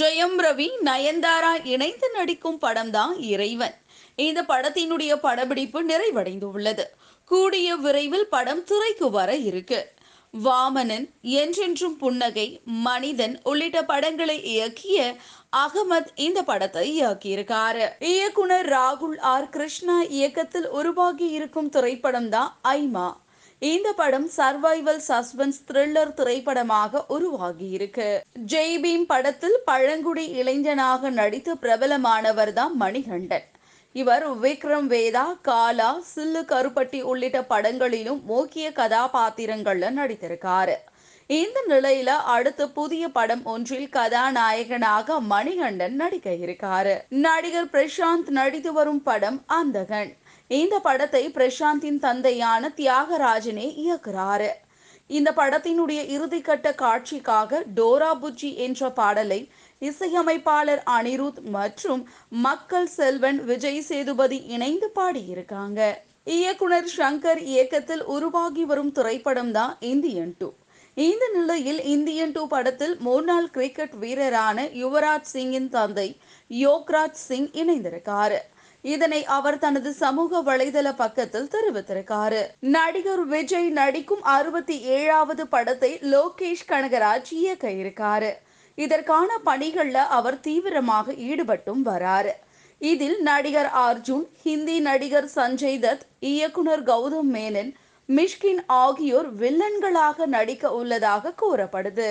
ஜெயம் ரவி நயன்தாரா இணைந்து நடிக்கும் படம்தான் இறைவன். இந்த படத்தினுடைய படப்பிடிப்பு நிறைவடைந்து உள்ளது கூடிய விரைவில் படம் துறைக்கு வர இருக்கு. வாமனன் என்றென்றும் புன்னகை மனிதன் உள்ளிட்ட படங்களை இயக்கிய அகமத் இந்த படத்தை இயக்கியிருக்காரு. இயக்குனர் ராகுல் ஆர். கிருஷ்ணா இயக்கத்தில் உருவாகி இருக்கும் திரைப்படம் தான் ஐமா இந்த படம் சர்வைவல் சஸ்பென்ஸ் த்ரில்லர் திரைப்படமாக உருவாகி இருக்கு ஜெய் பீம் படத்தில் பழங்குடி இளைஞனாக நடித்து பிரபலமானவர் தான் மணிகண்டன். இவர் விக்ரம் வேதா காலா சில்லு கருப்பட்டி உள்ளிட்ட படங்களிலும் முக்கிய கதாபாத்திரங்கள்ல நடித்திருக்காரு. இந்த நிலையில அடுத்து புதிய படம் ஒன்றில் கதாநாயகனாக மணிகண்டன் நடிக்க இருக்காரு. நடிகர் பிரசாந்த் நடித்து வரும் படம் அந்தகன். இந்த படத்தை பிரசாந்தின் தந்தையான தியாகராஜனே இயக்குறாரு. இந்த படத்தினுடைய இறுதிக்கட்ட காட்சிக்காக டோரா புஜ்ஜி என்ற பாடலை இசையமைப்பாளர் அனிருத் மற்றும் மக்கள் செல்வன் விஜய் சேதுபதி இணைந்து பாடியிருக்காங்க. இயக்குனர் சங்கர் இயக்கத்தில் உருவாகி வரும் திரைப்படம் தான் இந்தியன் டூ. இந்த நிலையில் இந்தியன் டூ படத்தில் முன்னாள் கிரிக்கெட் வீரரான யுவராஜ் சிங்கின் தந்தை யோக்ராஜ் சிங் இணைந்திருக்காரு. இதனை அவர் தனது சமூக வலைதள பக்கத்தில் தெரிவித்திருக்காரு. நடிகர் விஜய் நடிக்கும் அறுபத்தி ஏழாவது படத்தை லோகேஷ் கனகராஜ் இயக்க இருக்காரு இதற்கான பணிகள்ல அவர் தீவிரமாக ஈடுபட்டும் வராரு. இதில் நடிகர் அர்ஜுன் ஹிந்தி நடிகர் சஞ்சய் தத் இயக்குனர் கௌதம் மேனன் மிஷ்கின் ஆகியோர் வில்லன்களாக நடிக்க உள்ளதாக கூறப்படுது.